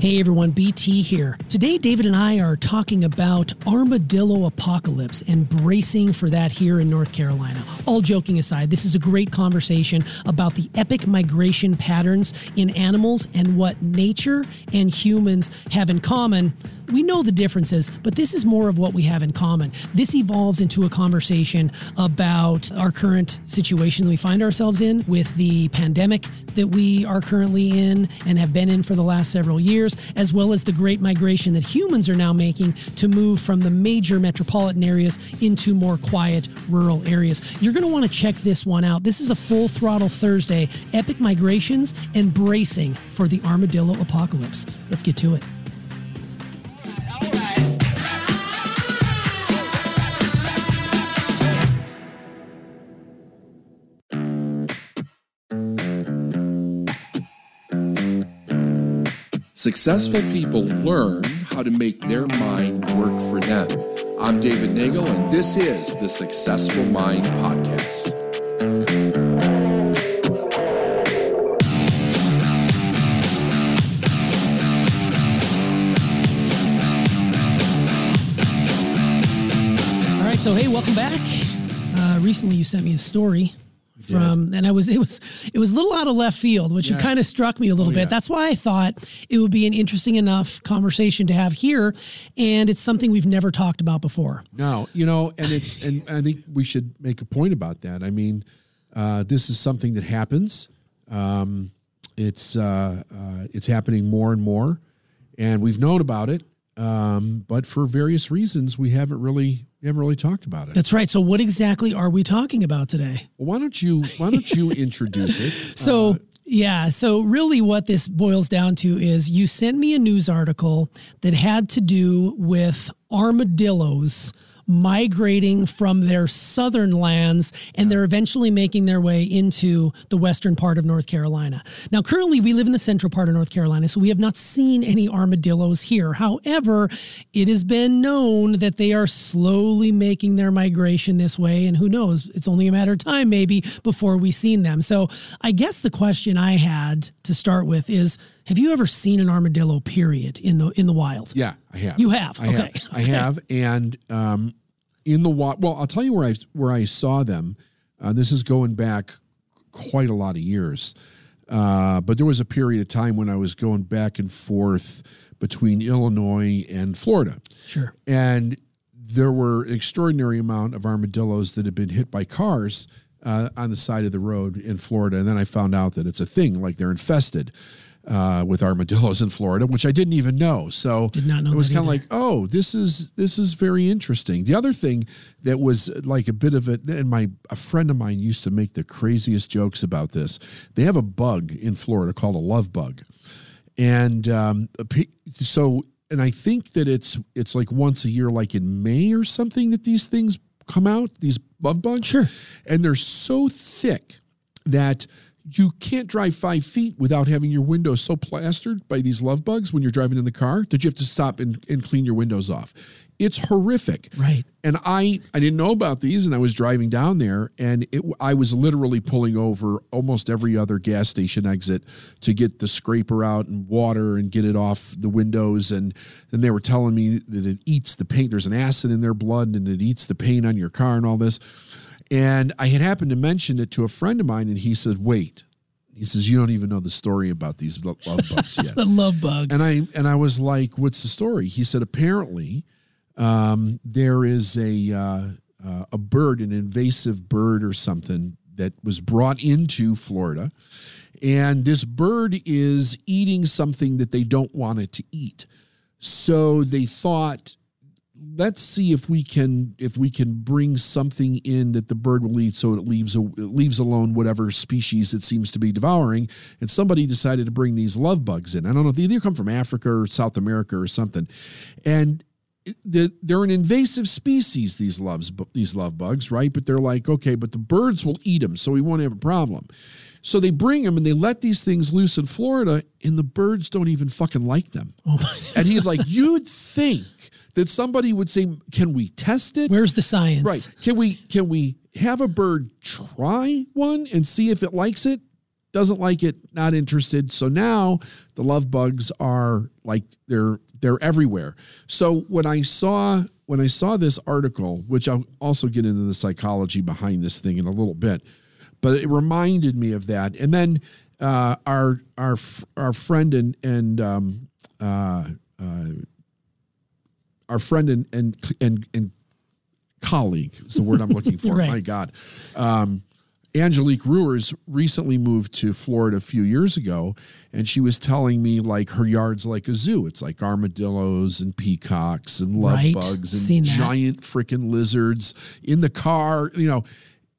Hey everyone, BT here. Today, David and I are talking about armadillo apocalypse and bracing for that here in North Carolina. All joking aside, this is a great conversation about the epic migration patterns in animals and what nature and humans have in common we know the differences, but this is more of what we have in common. This evolves into a conversation about our current situation that we find ourselves in with the pandemic that we are currently in and have been in for the last several years, as well as the great migration that humans are now making to move from the major metropolitan areas into more quiet rural areas. You're going to want to check this one out. This is a full throttle Thursday, epic migrations and bracing for the armadillo apocalypse. Let's get to it. Successful people learn how to make their mind work for them. I'm David Nagel, and this is the Successful Mind Podcast. All right, so hey, welcome back. Uh, recently, you sent me a story from and I was it was it was a little out of left field, which Yeah. kind of struck me a little Oh, bit. yeah. That's why I thought it would be an interesting enough conversation to have here, and it's something we've never talked about before. No, you know, and it's and I think we should make a point about that. I mean, uh, this is something that happens. Um, it's uh, uh, it's happening more and more, and we've known about it, um, but for various reasons, we haven't really we haven't really talked about it. That's right. So, what exactly are we talking about today? Well, why don't you why don't you introduce it? So, yeah. So, really, what this boils down to is you sent me a news article that had to do with armadillos migrating from their southern lands and they're eventually making their way into the western part of North Carolina. Now, currently, we live in the central part of North Carolina, so we have not seen any armadillos here. However, it has been known that they are slowly making their migration this way, and who knows, it's only a matter of time maybe before we've seen them. So, I guess the question I had to start with is have you ever seen an armadillo period in the in the wild? Yeah, I have. You have? I Okay. have. I have. And um, in the wa- well, I'll tell you where I where I saw them. Uh, this is going back quite a lot of years. Uh, but there was a period of time when I was going back and forth between Illinois and Florida, Sure. and there were extraordinary amount of armadillos that had been hit by cars uh, on the side of the road in Florida. And then I found out that it's a thing, like they're infested uh, with armadillos in Florida, which I didn't even know. So Did not know it was kind of like, oh, this is this is very interesting. The other thing that was like a bit of it, and my a friend of mine used to make the craziest jokes about this. They have a bug in Florida called a love bug, and um, so and I think that it's it's like once a year, like in May or something, that these things come out. These love bugs, Sure. and they're so thick that you can't drive five feet without having your windows so plastered by these love bugs when you're driving in the car that you have to stop and, and clean your windows off. It's horrific. Right. And I I didn't know about these, and I was driving down there, and it I was literally pulling over almost every other gas station exit to get the scraper out and water and get it off the windows. And then they were telling me that it eats the paint. There's an acid in their blood, and it eats the paint on your car and all this. And I had happened to mention it to a friend of mine, and he said, "Wait." He says, "You don't even know the story about these love bugs yet." The love bug. and I and I was like, "What's the story?" He said, "Apparently, um, there is a uh, uh, a bird, an invasive bird or something that was brought into Florida, and this bird is eating something that they don't want it to eat. So they thought." Let's see if we can if we can bring something in that the bird will eat, so it leaves a, it leaves alone whatever species it seems to be devouring. And somebody decided to bring these love bugs in. I don't know if they either come from Africa or South America or something, and they're, they're an invasive species. These loves these love bugs, right? But they're like, okay, but the birds will eat them, so we won't have a problem. So they bring them and they let these things loose in Florida, and the birds don't even fucking like them. oh. And he's like, you'd think that somebody would say, "Can we test it?" Where's the science? Right. Can we can we have a bird try one and see if it likes it? doesn't like it, not interested. So now the love bugs are like they're they're everywhere. So when I saw when I saw this article, which I'll also get into the psychology behind this thing in a little bit, but it reminded me of that. And then uh, our our our friend and and um, uh, uh, our friend and and and, and colleague is the word I'm looking for. right. My God. Um, Angelique Ruers recently moved to Florida a few years ago, and she was telling me like her yard's like a zoo. It's like armadillos and peacocks and love right. bugs and giant freaking lizards in the car. You know,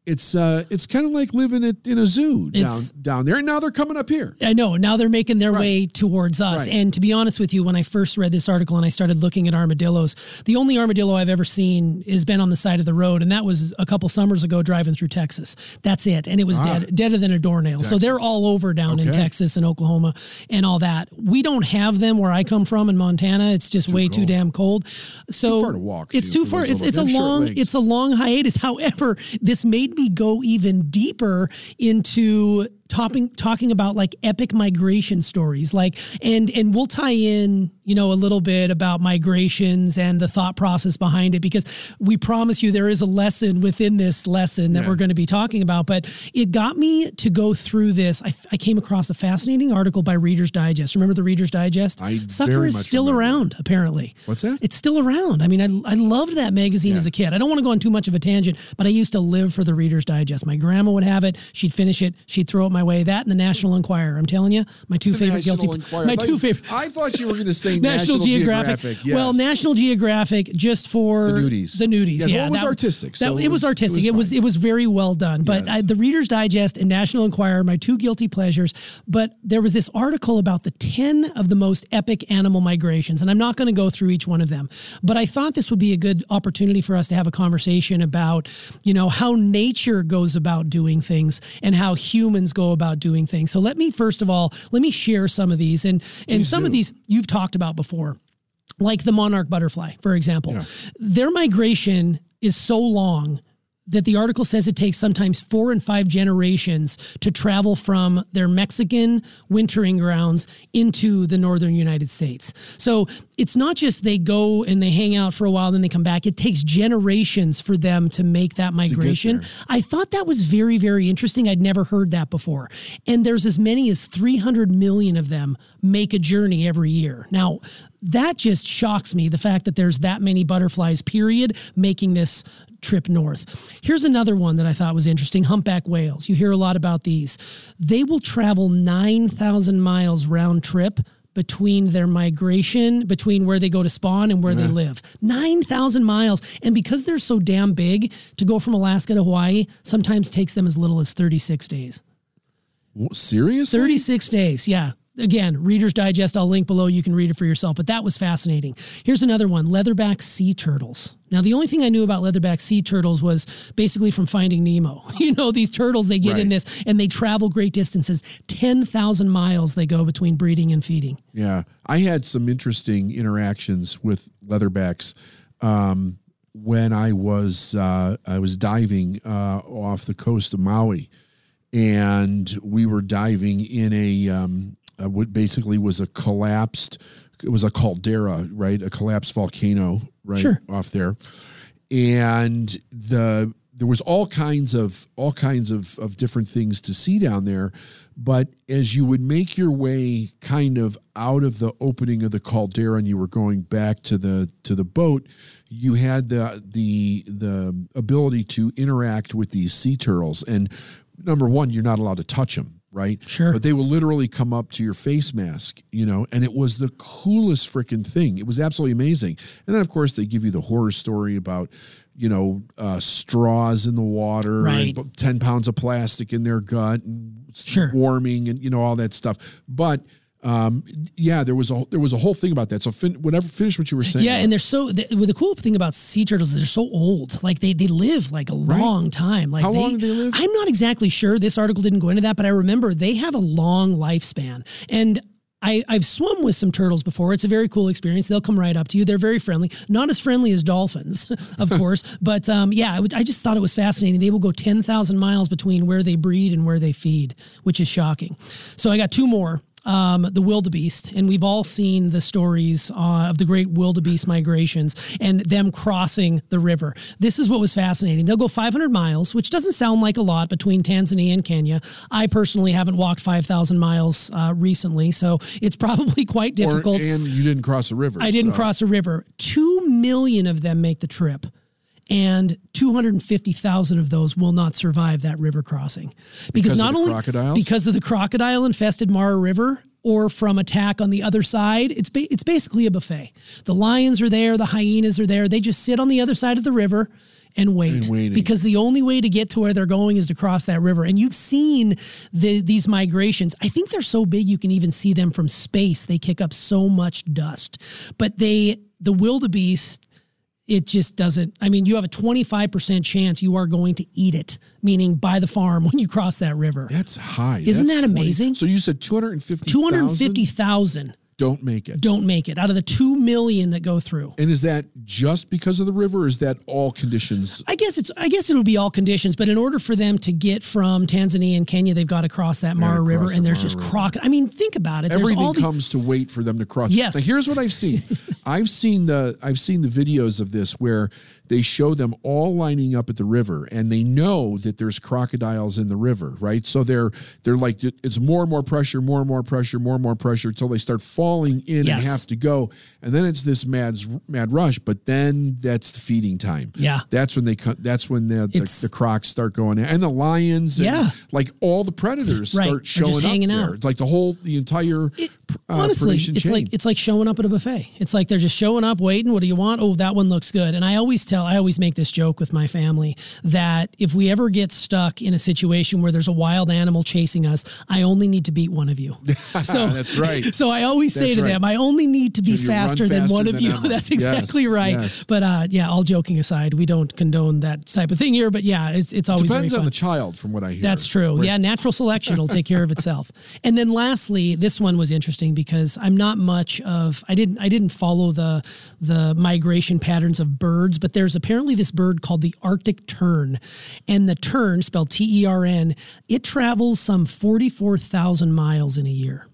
it's uh it's kind of like living it in a zoo it's, down down there. And now they're coming up here. I know. Now they're making their right. way towards us. Right. and to be honest with you when i first read this article and i started looking at armadillos the only armadillo i've ever seen has been on the side of the road and that was a couple summers ago driving through texas. That's it. And it was ah. dead deader than a doornail. Texas. so they're all over down okay. in texas and oklahoma and all that. We don't have them where i come from in montana. It's just too way cold. too damn cold. So too far to walk it's too far. it's, it's a long it's a long hiatus. However this made made me go even deeper into talking talking about like epic migration stories like and and we'll tie in you know a little bit about migrations and the thought process behind it because we promise you there is a lesson within this lesson that yeah. we're going to be talking about but it got me to go through this. I, I, came across a fascinating article by reader's digest. Remember the reader's digest? I sucker is still remember. around apparently. What's that? It's still around. I mean i, I loved that magazine yeah. as a kid. I don't want to go on too much of a tangent but i used to live for the reader's digest. My grandma would have it. She'd finish it. She'd throw it my way that and the National Enquirer. I'm telling you, my two the favorite National guilty. Enquirer. My two favorite. I thought you were going to say National, National Geographic. Geographic. Yes. Well, National Geographic just for the nudies. The nudies. Yes, yeah, well, it was that, artistic. So that, it, was, artistic. It was it was, it was very well done. But yes. I, the Reader's Digest and National Enquirer, my two guilty pleasures. But there was this article about the ten of the most epic animal migrations, and I'm not going to go through each one of them. But I thought this would be a good opportunity for us to have a conversation about, you know, how nature goes about doing things and how humans go about doing things. So let me first of all, let me share some of these. And and Please some do. of these you've talked about before. Like the monarch butterfly, for example. Yeah. Their migration is so long that the article says it takes sometimes four and five generations to travel from their Mexican wintering grounds into the northern United States. So it's not just they go and they hang out for a while, then they come back. It takes generations for them to make that migration. I thought that was very, very interesting. I'd never heard that before. And there's as many as 300 million of them make a journey every year. Now, that just shocks me the fact that there's that many butterflies period making this trip north. Here's another one that I thought was interesting humpback whales. You hear a lot about these. They will travel 9,000 miles round trip between their migration, between where they go to spawn and where yeah. they live. 9,000 miles. And because they're so damn big, to go from Alaska to Hawaii sometimes takes them as little as 36 days. Seriously? 36 days, yeah. Again, Reader's Digest, I'll link below. You can read it for yourself, but that was fascinating. Here's another one leatherback sea turtles. Now, the only thing I knew about leatherback sea turtles was basically from Finding Nemo. You know, these turtles, they get right. in this and they travel great distances 10,000 miles they go between breeding and feeding. Yeah. I had some interesting interactions with leatherbacks. Um, when I was uh, I was diving uh, off the coast of Maui, and we were diving in a um, uh, what basically was a collapsed it was a caldera right? A collapsed volcano right sure. off there. And the there was all kinds of all kinds of, of different things to see down there. But as you would make your way kind of out of the opening of the caldera and you were going back to the to the boat you had the the the ability to interact with these sea turtles. And number one you're not allowed to touch them right? Sure. But they will literally come up to your face mask, you know, and it was the coolest freaking thing. It was absolutely amazing. And then, of course, they give you the horror story about, you know, uh, straws in the water, right. and 10 pounds of plastic in their gut, and sure. warming, and, you know, all that stuff. But, um, yeah, there was a there was a whole thing about that. So fin- whatever, finish what you were saying. Yeah, and they're so the, well, the cool thing about sea turtles is they're so old. Like they they live like a right. long time. Like how they, long do they live? I'm not exactly sure. This article didn't go into that, but I remember they have a long lifespan. And I, I've swum with some turtles before. It's a very cool experience. They'll come right up to you. They're very friendly. Not as friendly as dolphins, of course, but um, yeah, I, I just thought it was fascinating. They will go 10,000 miles between where they breed and where they feed, which is shocking. So I got two more um, the wildebeest, and we've all seen the stories uh, of the great wildebeest migrations and them crossing the river. This is what was fascinating. They'll go 500 miles, which doesn't sound like a lot between Tanzania and Kenya. I personally haven't walked 5,000 miles uh, recently, so it's probably quite difficult. Or, and you didn't cross a river. I didn't so. cross a river. Two million of them make the trip and 250,000 of those will not survive that river crossing. Because, Because not only crocodiles? because of the crocodile infested Mara River or from attack on the other side it's ba- it's basically a buffet. The lions are there the hyenas are there. They just sit on the other side of the river and wait. And because the only way to get to where they're going is to cross that river. And you've seen the these migrations. I think they're so big you can even see them from space. They kick up so much dust. But they the wildebeest it just doesn't i mean you have a 25% chance you are going to eat it meaning buy the farm when you cross that river That's high. Isn't That's that amazing? So you said 250 250,000 don't make it. don't make it out of the 2 million that go through And is that just because of the river or is that all conditions? I guess it's I guess it'll be all conditions, but in order for them to get from Tanzania and Kenya, they've got to cross that Mara River, the and there's Mara just crocodile. I mean, think about it. Everything these comes to wait for them to cross. Yes. Now here's what I've seen. I've seen the I've seen the videos of this where they show them all lining up at the river and they know that there's crocodiles in the river, right? So they're they're like it's more and more pressure, more and more pressure, more and more pressure until they start falling in Yes. and have to go. And then it's this mad mad rush, but then that's the feeding time. Yeah. That's when they come that's when the the, the crocs start going in. and the lions and Yeah. like all the predators Right. start showing just up hanging there. out. Like the whole the entire It- uh, honestly, it's chain. like it's like showing up at a buffet. It's like they're just showing up, waiting. What do you want? Oh, that one looks good. And I always tell, I always make this joke with my family that if we ever get stuck in a situation where there's a wild animal chasing us, I only need to beat one of you. So That's right. So I always say That's to right. them, I only need to be So you faster than faster one of you. That's Yes, exactly right. yes. But uh, yeah, all joking aside, we don't condone that type of thing here. But yeah, it's it's always Depends very on the child, from what I hear. That's true. Right. Yeah, natural selection will take care of itself. And then lastly, this one was interesting because I'm not much of I didn't I didn't follow the the migration patterns of birds, but there's apparently this bird called the Arctic tern. And the tern, spelled T E R N, it travels some 44,000 miles in a year.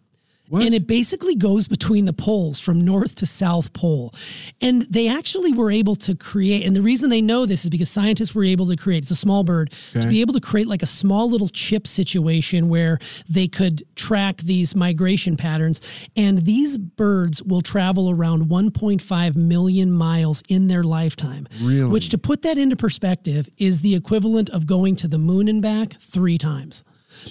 What? And it basically goes between the poles from north to south pole. And they actually were able to create, and the reason they know this is because scientists were able to create, it's a small bird, to be able to create like a small little chip situation where they could track these migration patterns. And these birds will travel around 1.5 million miles in their lifetime. Really? Which, to put that into perspective, is the equivalent of going to the moon and back three times.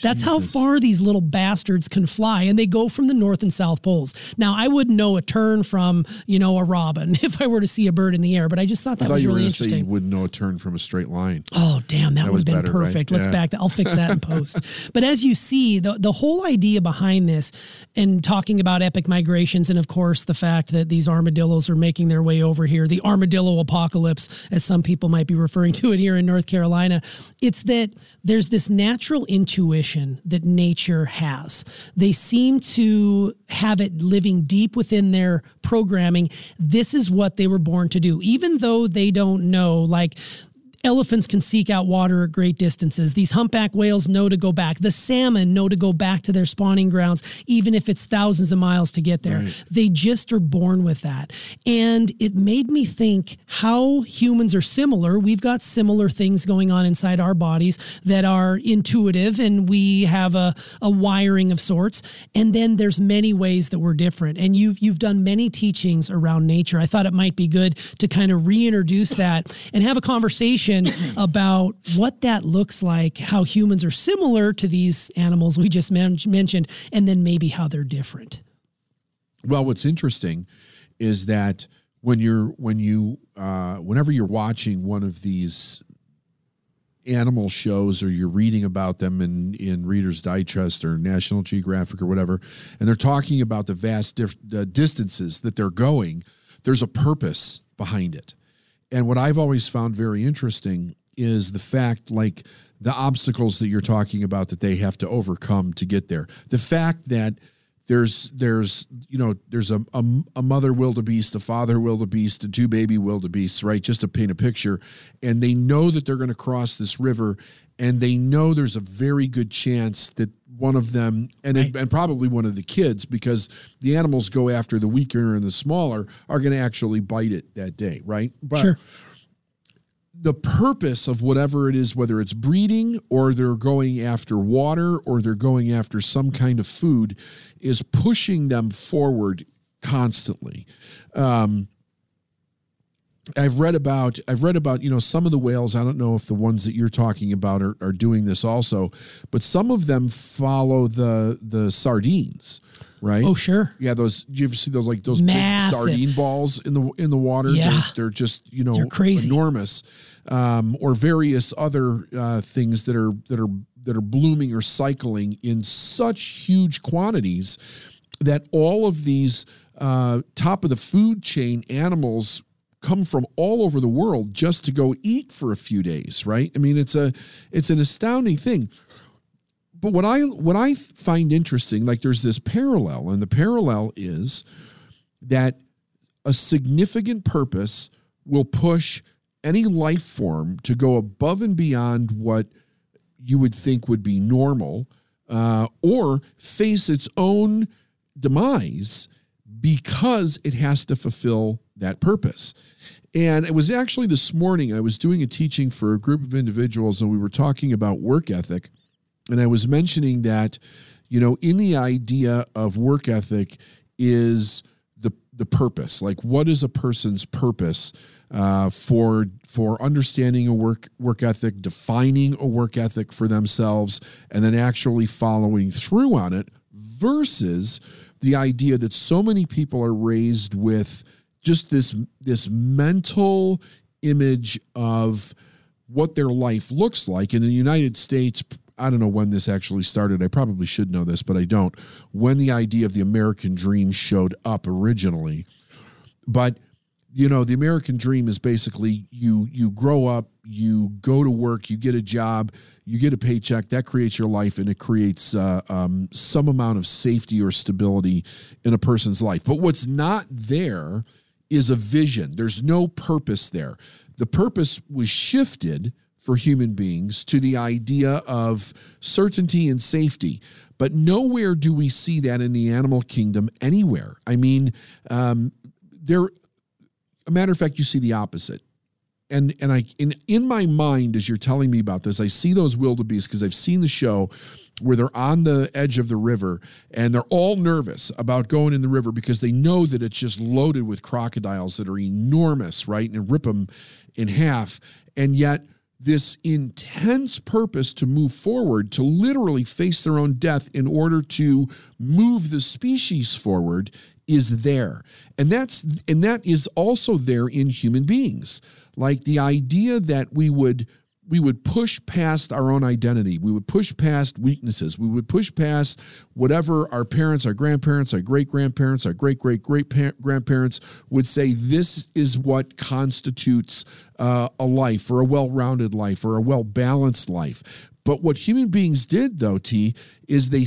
That's how far these little bastards can fly, and they go from the north and south poles. Now, I wouldn't know a tern from, you know, a robin if I were to see a bird in the air, but I just thought that thought was really to say you interesting. wouldn't know a turn from a straight line. Oh, damn, that, would have been better, right? perfect. Let's Yeah. back that. I'll fix that in post. But as you see, the, the whole idea behind this and talking about epic migrations, and of course, the fact that these armadillos are making their way over here, the armadillo apocalypse, as some people might be referring to it here in North Carolina, it's that there's this natural intuition that nature has. They seem to have it living deep within their programming. This is what they were born to do, even though they don't know, like, Elephants can seek out water at great distances. These humpback whales know to go back. The salmon know to go back to their spawning grounds, even if it's thousands of miles to get there. Right. They just are born with that. And it made me think how humans are similar. We've got similar things going on inside our bodies that are intuitive and we have a, a wiring of sorts. And then there's many ways that we're different. And you've you've done many teachings around nature. I thought it might be good to kind of reintroduce that and have a conversation about what that looks like, how humans are similar to these animals we just men- mentioned, and then maybe how they're different. Well, what's interesting is that when you're when you uh, whenever you're watching one of these animal shows or you're reading about them in in Reader's Digest or National Geographic or whatever, and they're talking about the vast dif- uh, distances that they're going, there's a purpose behind it. And what I've always found very interesting is the fact, like the obstacles that you're talking about that they have to overcome to get there. The fact that there's there's you know there's a, a, a mother wildebeest a father wildebeest and two baby wildebeests right just to paint a picture and they know that they're going to cross this river and they know there's a very good chance that one of them and Right. it, and probably one of the kids because the animals go after the weaker and the smaller are going to actually bite it that day right but Sure. the purpose of whatever it is, whether it's breeding or they're going after water or they're going after some kind of food, is pushing them forward constantly. Um, I've read about I've read about you know some of the whales. I don't know if the ones that you're talking about are, are doing this also, but some of them follow the the sardines, right? Oh, sure. Yeah, those. Do you ever see those like those big sardine balls in the in the water? Yeah. they're, they're just you know They're crazy. enormous, um, or various other uh, things that are that are that are blooming or cycling in such huge quantities that all of these uh, top of the food chain animals come from all over the world just to go eat for a few days right? I mean it's a it's an astounding thing. But what I what I find interesting, like there's this parallel, and the parallel is that a significant purpose will push any life form to go above and beyond what you would think would be normal, uh, or face its own demise because it has to fulfill that purpose. And it was actually this morning I was doing a teaching for a group of individuals, and we were talking about work ethic. And I was mentioning that, you know, in the idea of work ethic is the the purpose. Like, what is a person's purpose uh, for for understanding a work work ethic, defining a work ethic for themselves, and then actually following through on it, versus the idea that so many people are raised with just this this mental image of what their life looks like in the United States. I don't know when this actually started. I probably should know this, but I don't. When the idea of the American dream showed up originally, but you know, the American dream is basically you you grow up, you go to work, you get a job, you get a paycheck. That creates your life, and it creates uh, um, some amount of safety or stability in a person's life. But what's not there is a vision. There's no purpose there. The purpose was shifted for human beings to the idea of certainty and safety. But nowhere do we see that in the animal kingdom anywhere. I mean, um, there. A matter of fact, you see the opposite. And and I in in my mind as you're telling me about this, I see those wildebeest because I've seen the show where they're on the edge of the river and they're all nervous about going in the river because they know that it's just loaded with crocodiles that are enormous, right? And rip them in half. And yet this intense purpose to move forward, to literally face their own death in order to move the species forward is there. And that's and that is also there in human beings. Like the idea that we would we would push past our own identity. We would push past weaknesses. We would push past whatever our parents, our grandparents, our great grandparents, our great great great grandparents would say. This is what constitutes uh, a life, or a well rounded life, or a well balanced life. But what human beings did, though, T, is they,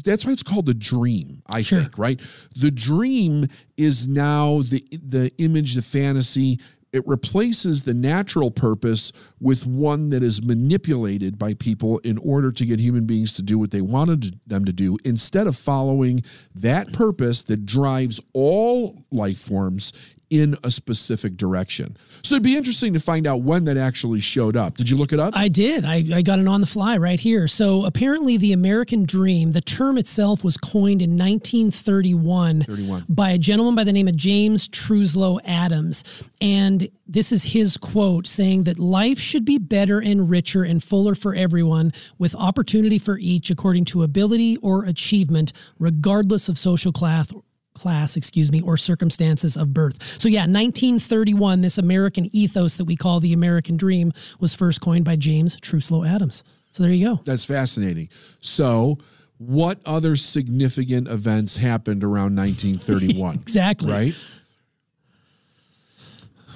that's why it's called the dream, I Sure. think, right? The dream is now the, the image, the fantasy. It replaces the natural purpose with one that is manipulated by people in order to get human beings to do what they wanted them to do instead of following that purpose that drives all life forms in a specific direction. So it'd be interesting to find out when that actually showed up. Did you look it up? I did. I, I got it on the fly right here. So apparently, the American Dream, the term itself was coined in 1931 31. by a gentleman by the name of James Truslow Adams. And this is his quote saying that life should be better and richer and fuller for everyone, with opportunity for each according to ability or achievement, regardless of social class class, excuse me, or circumstances of birth. So yeah, 1931, this American ethos that we call the American dream was first coined by James Truslow Adams. So there you go. That's fascinating. So, what other significant events happened around 1931? Exactly. Right?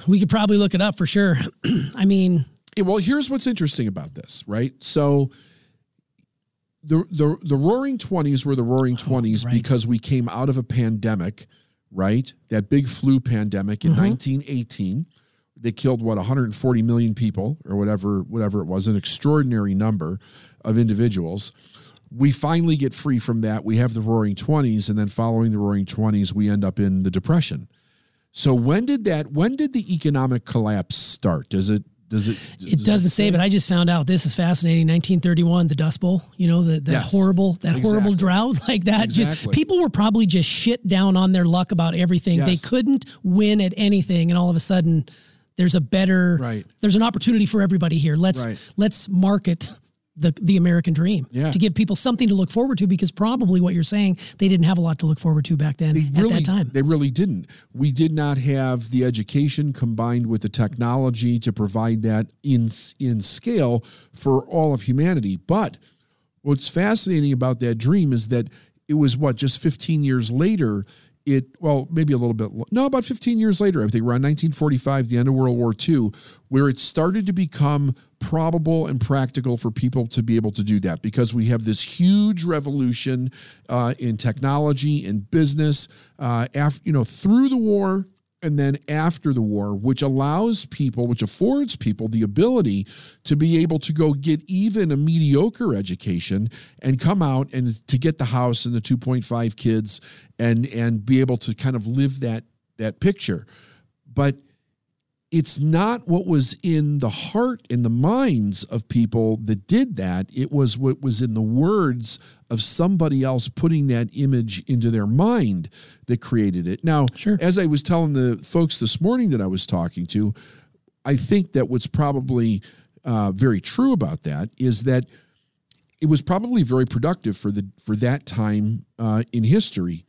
We could probably look it up for sure. I mean, Yeah, well, here's what's interesting about this, right? So, the the the Roaring Twenties were the Roaring oh, Twenties right. because we came out of a pandemic, right? That big flu pandemic in mm-hmm. 1918. They killed what 140 million people or whatever whatever it was, an extraordinary number of individuals. We finally get free from that. We have the Roaring Twenties, and then following the Roaring Twenties, we end up in the Depression. So when did that? When did the economic collapse start? Does it? Does it? It doesn't say, but I just found out this is fascinating. 1931, the Dust Bowl. You know, the, that Yes. horrible, that horrible drought like that. Just Exactly. people were probably just shit down on their luck about everything. They couldn't win at anything, and all of a sudden, there's a better. Right. There's an opportunity for everybody here. Let's Right. let's market. The, the American dream Yeah. to give people something to look forward to because probably what you're saying they didn't have a lot to look forward to back then They at really, that time. They really didn't. We did not have the education combined with the technology to provide that in in scale for all of humanity. But what's fascinating about that dream is that it was what just 15 years later. It well maybe a little bit no about 15 years later I think around 1945 the end of World War II where it started to become probable and practical for people to be able to do that because we have this huge revolution uh, in technology and business uh, after you know through the war and then after the war, which allows people, which affords people the ability to be able to go get even a mediocre education and come out and to get the house and the 2.5 kids and and be able to kind of live that that picture. But it's not what was in the heart and the minds of people that did that. It was what was in the words of somebody else putting that image into their mind that created it. Now, Sure. as I was telling the folks this morning that I was talking to, I think that what's probably uh, very true about that is that it was probably very productive for the for that time uh, in history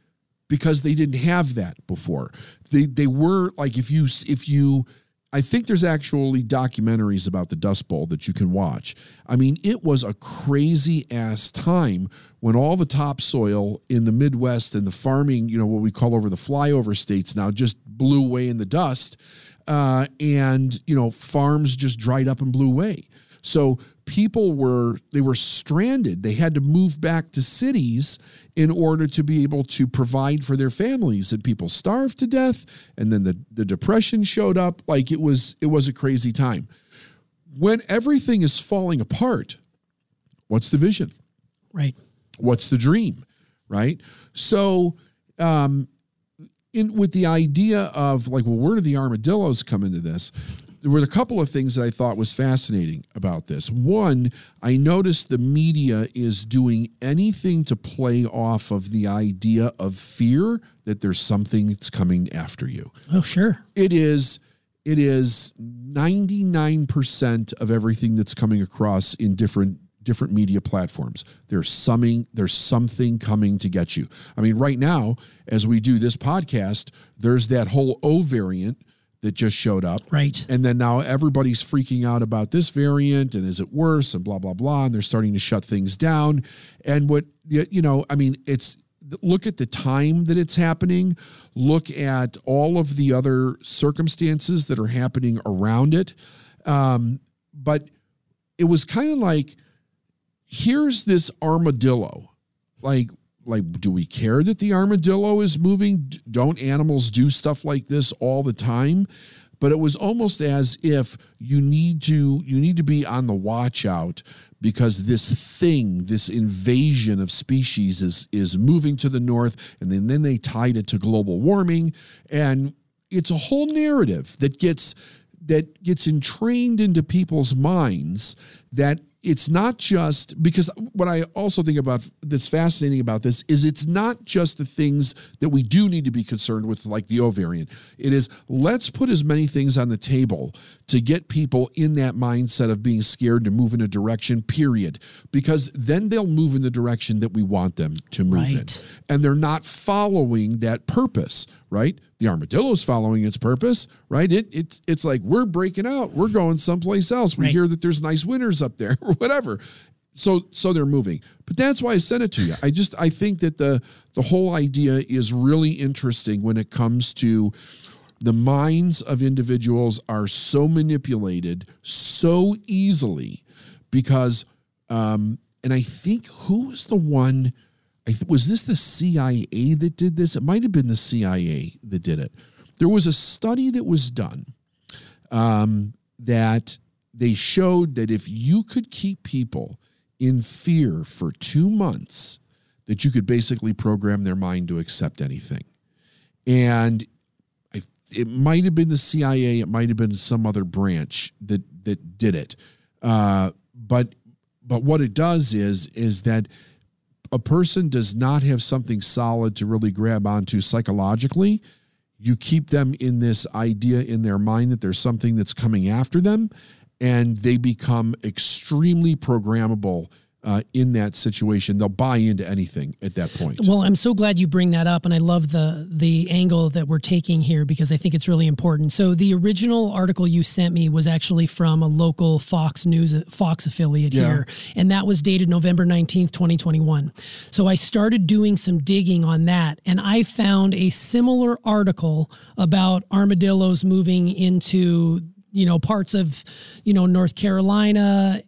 because they didn't have that before. They they were like if you if you I think there's actually documentaries about the Dust Bowl that you can watch. I mean, it was a crazy ass time when all the topsoil in the Midwest and the farming, you know, what we call over the flyover states now, just blew away in the dust. Uh, and, you know, farms just dried up and blew away. So people were they were stranded. They had to move back to cities in order to be able to provide for their families. And people starved to death. And then the, the depression showed up. Like it was it was a crazy time. When everything is falling apart, what's the vision? right. what's the dream right so um in with the idea of like well where do the armadillos come into this there were a couple of things that i thought was fascinating about this. One i noticed the media is doing anything to play off of the idea of fear that there's something that's coming after you. Oh, sure. it is it is 99% of everything that's coming across in different different media platforms. There's something there's something coming to get you. I mean right now as we do this podcast there's that whole o variant that just showed up. Right. and then now everybody's freaking out about this variant and is it worse and blah blah blah. And they're starting to shut things down. And what you know i mean it's look at the time that it's happening. Look at all of the other circumstances that are happening around it. Um, but it was kind of like here's this armadillo. Like like do we care that the armadillo is moving? Don't animals do stuff like this all the time? But it was almost as if you need to you need to be on the watch out because this thing this invasion of species is is moving to the north and then, then they tied it to global warming. And it's a whole narrative that gets that gets entrained into people's minds that it's not just because what I also think about that's fascinating about this is it's not just the things that we do need to be concerned with, like the ovarian. It is let's put as many things on the table to get people in that mindset of being scared to move in a direction, period. Because then they'll move in the direction that we want them to move in. And they're not following that purpose, right? The armadillo's following its purpose, right? It it's it's like we're breaking out, we're going someplace else. We Right. hear that there's nice winters up there or whatever. So so they're moving. But that's why I sent it to you. I just I think that the the whole idea is really interesting when it comes to the minds of individuals are so manipulated so easily because um, and I think who was the one? Th- was this the CIA that did this? It might have been the CIA that did it. There was a study that was done um, that they showed that if you could keep people in fear for two months, that you could basically program their mind to accept anything. And I, it might have been the CIA, it might have been some other branch that that did it. Uh, but but what it does is is that a person does not have something solid to really grab onto psychologically you keep them in this idea in their mind that there's something that's coming after them and they become extremely programmable uh, in that situation. They'll buy into anything at that point. Well, I'm so glad you bring that up, and I love the the angle that we're taking here because I think it's really important. So the original article you sent me was actually from a local Fox News Fox affiliate Yeah. here, and that was dated November 19th, 2021. So I started doing some digging on that, and I found a similar article about armadillos moving into you know parts of you know North Carolina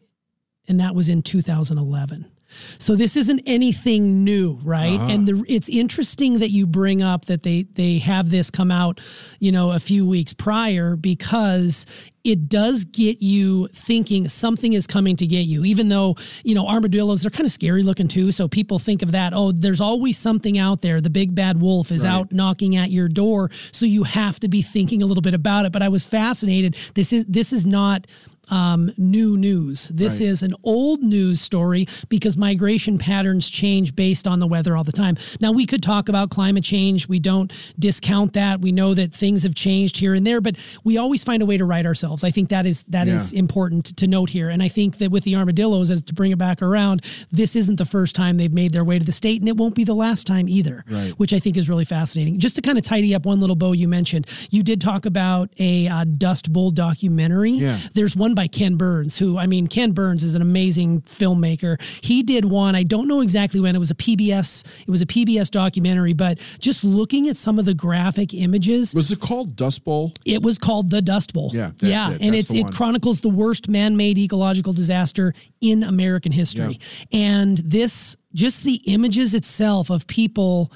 and that was in 2011. So this isn't anything new, right? Uh-huh. And the, it's interesting that you bring up that they they have this come out, you know, a few weeks prior because it does get you thinking something is coming to get you. Even though you know armadillos, they're kind of scary looking too. So people think of that. Oh, there's always something out there. The big bad wolf is Right. out knocking at your door. So you have to be thinking a little bit about it. But I was fascinated. This is this is not um, new news. This Right. is an old news story because migration patterns change based on the weather all the time. Now, we could talk about climate change. We don't discount that. We know that things have changed here and there, but we always find a way to right ourselves. I think that is that is Yeah. important to note here. And I think that with the armadillos, as to bring it back around, this isn't the first time they've made their way to the state, and it won't be the last time either. Right. Which I think is really fascinating. Just to kind of tidy up one little bow you mentioned, you did talk about a uh, Dust Bowl documentary. Yeah. There's one by Ken Burns, who I mean, Ken Burns is an amazing filmmaker. He did one. I don't know exactly when. It was a PBS. It was a PBS documentary, but just looking at some of the graphic images, Was it called Dust Bowl? it was called the Dust Bowl. Yeah, that's yeah, it. and it's it chronicles the worst man-made ecological disaster in American history. And this, just the images itself of people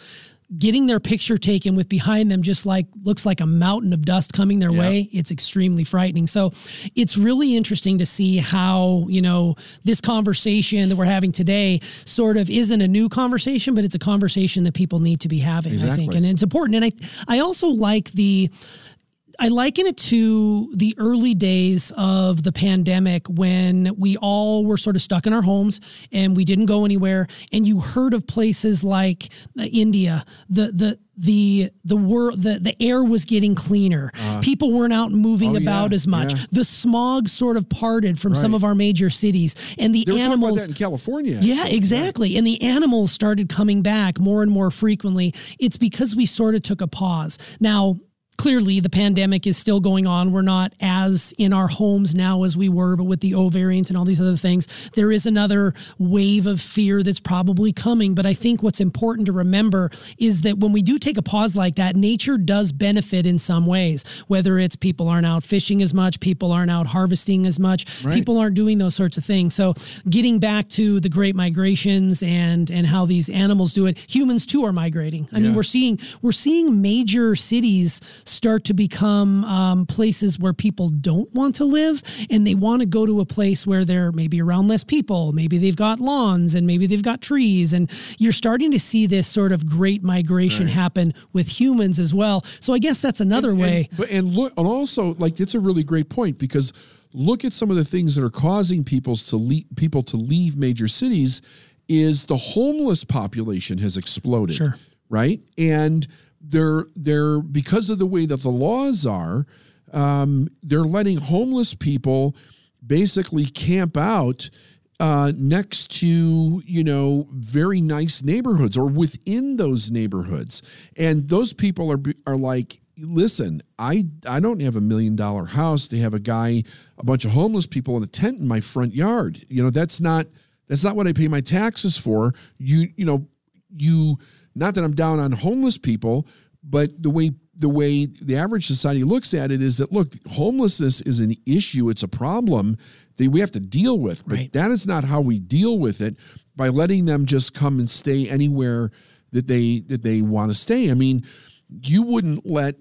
getting their picture taken with behind them just like looks like a mountain of dust coming their Yeah. way it's extremely frightening. So it's really interesting to see how you know this conversation that we're having today sort of isn't a new conversation but it's a conversation that people need to be having i think. And it's important. And i i also like the I liken it to the early days of the pandemic when we all were sort of stuck in our homes and we didn't go anywhere. And you heard of places like uh, India, the the the the world the, the air was getting cleaner. People weren't out moving Uh, oh, yeah, about as much. yeah. The smog sort of parted from some of our major cities, and the They were talking about animals. that in California. Yeah, exactly. And the animals started coming back more and more frequently. It's because we sort of took a pause. Now, clearly the pandemic is still going on. We're not as in our homes now as we were, but with the O variant and all these other things, there is another wave of fear that's probably coming. But I think what's important to remember is that when we do take a pause like that, nature does benefit in some ways, whether it's people aren't out fishing as much, people aren't out harvesting as much, Right. people aren't doing those sorts of things. So getting back to the great migrations and and how these animals do it, humans too are migrating. I mean, we're seeing we're seeing major cities start to become um, places where people don't want to live, and they want to go to a place where they're maybe around less people, maybe they've got lawns, and maybe they've got trees, and you're starting to see this sort of great migration happen with humans as well. So I guess that's another way. And, but and look, and also like it's a really great point because look at some of the things that are causing people's to leave, people to leave major cities. Is the homeless population has exploded? Sure. right? And they're they're because of the way that the laws are, um, they're letting homeless people basically camp out uh, next to you know very nice neighborhoods or within those neighborhoods, and those people are are like. Listen, I I don't have a million dollar house to have a guy, a bunch of homeless people in a tent in my front yard. You know that's not that's not what I pay my taxes for. You you know you not that I'm down on homeless people, but the way the way the average society looks at it is that look, homelessness is an issue, it's a problem that we have to deal with. But Right. that is not how we deal with it by letting them just come and stay anywhere that they that they want to stay. I mean, you wouldn't let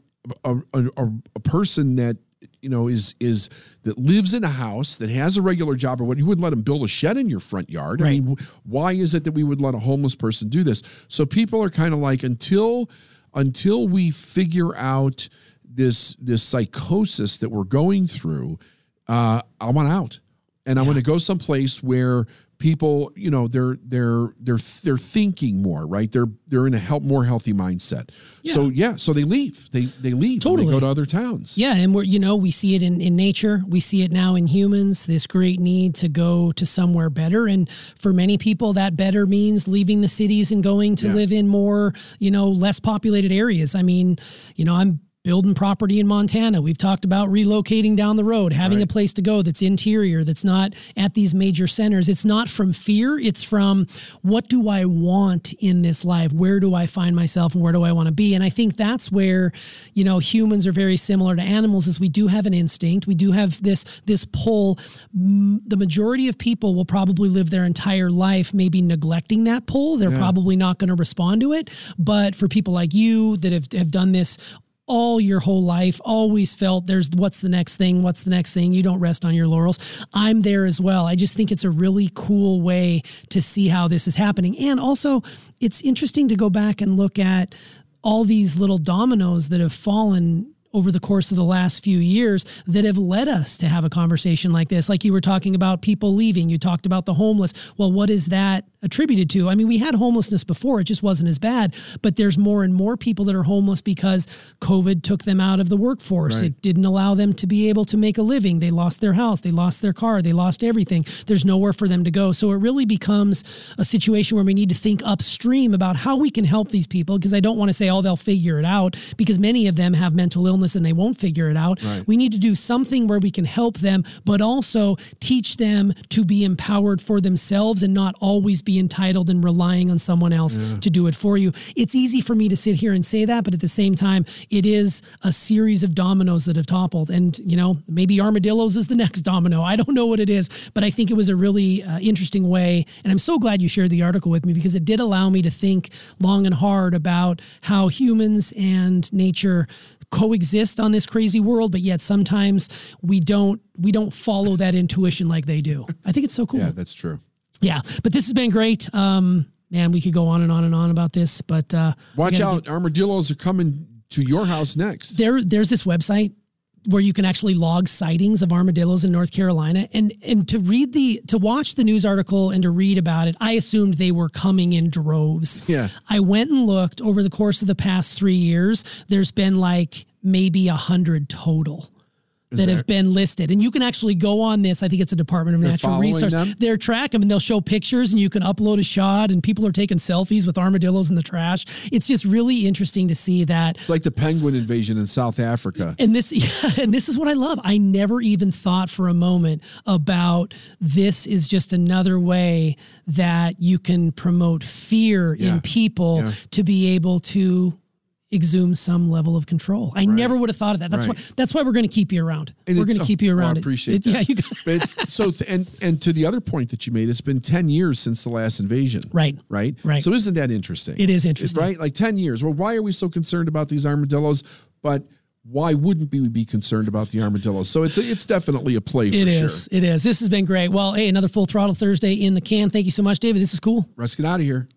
a, a, a, a person that you know is is that lives in a house that has a regular job or what you wouldn't let them build a shed in your front yard. I mean, why is it that we would let a homeless person do this? So people are kind of like until until we figure out this this psychosis that we're going through, uh, I want out, and I want to go someplace where people, you know, they're they're they're they're thinking more, right? They're they're in a help more healthy mindset. So yeah, so they leave. They they leave. Totally. They go to other towns. Yeah, and we're you know we see it in in nature, we see it now in humans. This great need to go to somewhere better, and for many people, that better means leaving the cities and going to Yeah. live in more you know less populated areas. I mean, you know, I'm building property in Montana. We've talked about relocating down the road, having a place to go that's interior, that's not at these major centers. It's not from fear, it's from what do I want in this life? Where do I find myself and where do I want to be? And I think that's where, you know, humans are very similar to animals is we do have an instinct. We do have this this pull. M- The majority of people will probably live their entire life maybe neglecting that pull. They're probably not going to respond to it. But for people like you that have, have done this all your whole life always felt there's what's the next thing what's the next thing. You don't rest on your laurels. I'm there as well. I just think it's a really cool way to see how this is happening. And also it's interesting to go back and look at all these little dominoes that have fallen over the course of the last few years that have led us to have a conversation like this. Like you were talking about people leaving, you talked about the homeless. Well, what is that attributed to? I mean, we had homelessness before, it just wasn't as bad, but there's more and more people that are homeless because COVID took them out of the workforce. Right. It didn't allow them to be able to make a living. They lost their house, they lost their car, they lost everything. There's nowhere for them to go. So it really becomes a situation where we need to think upstream about how we can help these people because I don't want to say, oh, they'll figure it out because many of them have mental illness and they won't figure it out. Right. We need to do something where we can help them, but also teach them to be empowered for themselves and not always be entitled and relying on someone else to do it for you. It's easy for me to sit here and say that, but at the same time, it is a series of dominoes that have toppled. And, you know, maybe armadillos is the next domino. I don't know what it is, but I think it was a really uh, interesting way. And I'm so glad you shared the article with me because it did allow me to think long and hard about how humans and nature coexist on this crazy world but yet sometimes we don't we don't follow that intuition like they do i think it's so cool Yeah, that's true. yeah, but this has been great. Um, man, we could go on and on and on about this, but uh, Watch out, armadillos are coming to your house next. there, there's this website where you can actually log sightings of armadillos in North Carolina, and and to read the to watch the news article and to read about it, I assumed they were coming in droves. Yeah. I went and looked over the course of the past three years. There's been like maybe a hundred total. That there? have been listed. And you can actually go on this. I think it's a Department of Natural Resources. them? They're track them and they'll show pictures and you can upload a shot and people are taking selfies with armadillos in the trash. It's just really interesting to see that. It's like the penguin invasion in South Africa. And this, yeah, and this is what I love. I never even thought for a moment about this is just another way that you can promote fear Yeah. in people Yeah. to be able to exhume some level of control. I never would have thought of that. That's Right. why that's why we're going to keep you around. And we're going to keep you oh, well, around. I appreciate it- that. Yeah, you got But it's so and and to the other point that you made, it's been ten years since the last invasion. Right. Right. Right. So isn't that interesting? It is interesting. Right. Like ten years. Well, why are we so concerned about these armadillos? But why wouldn't we be concerned about the armadillos? So it's it's definitely a play for It sure. is. It is. This has been great. Well, hey, another full throttle Thursday in the can. Thank you so much, David. This is cool. Let's get out of here.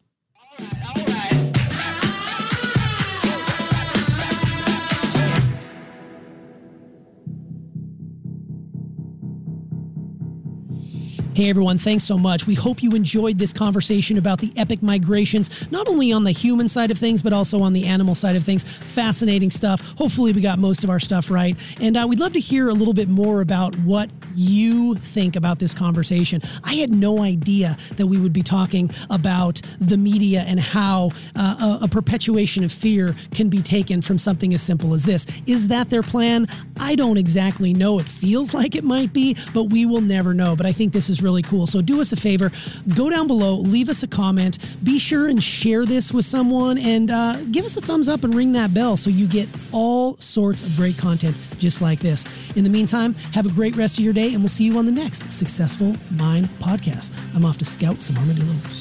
Hey everyone, thanks so much. We hope you enjoyed this conversation about the epic migrations, not only on the human side of things, but also on the animal side of things. Fascinating stuff. Hopefully, we got most of our stuff right. And uh, we'd love to hear a little bit more about what you think about this conversation. I had no idea that we would be talking about the media and how uh, a, a perpetuation of fear can be taken from something as simple as this. Is that their plan? I don't exactly know. It feels like it might be, but we will never know. But I think this really cool. So do us a favor, go down below, leave us a comment, be sure and share this with someone, and uh, give us a thumbs up and ring that bell so you get all sorts of great content just like this. In the meantime, have a great rest of your day, and we'll see you on the next Successful Mind podcast. I'm off to scout some armadillos.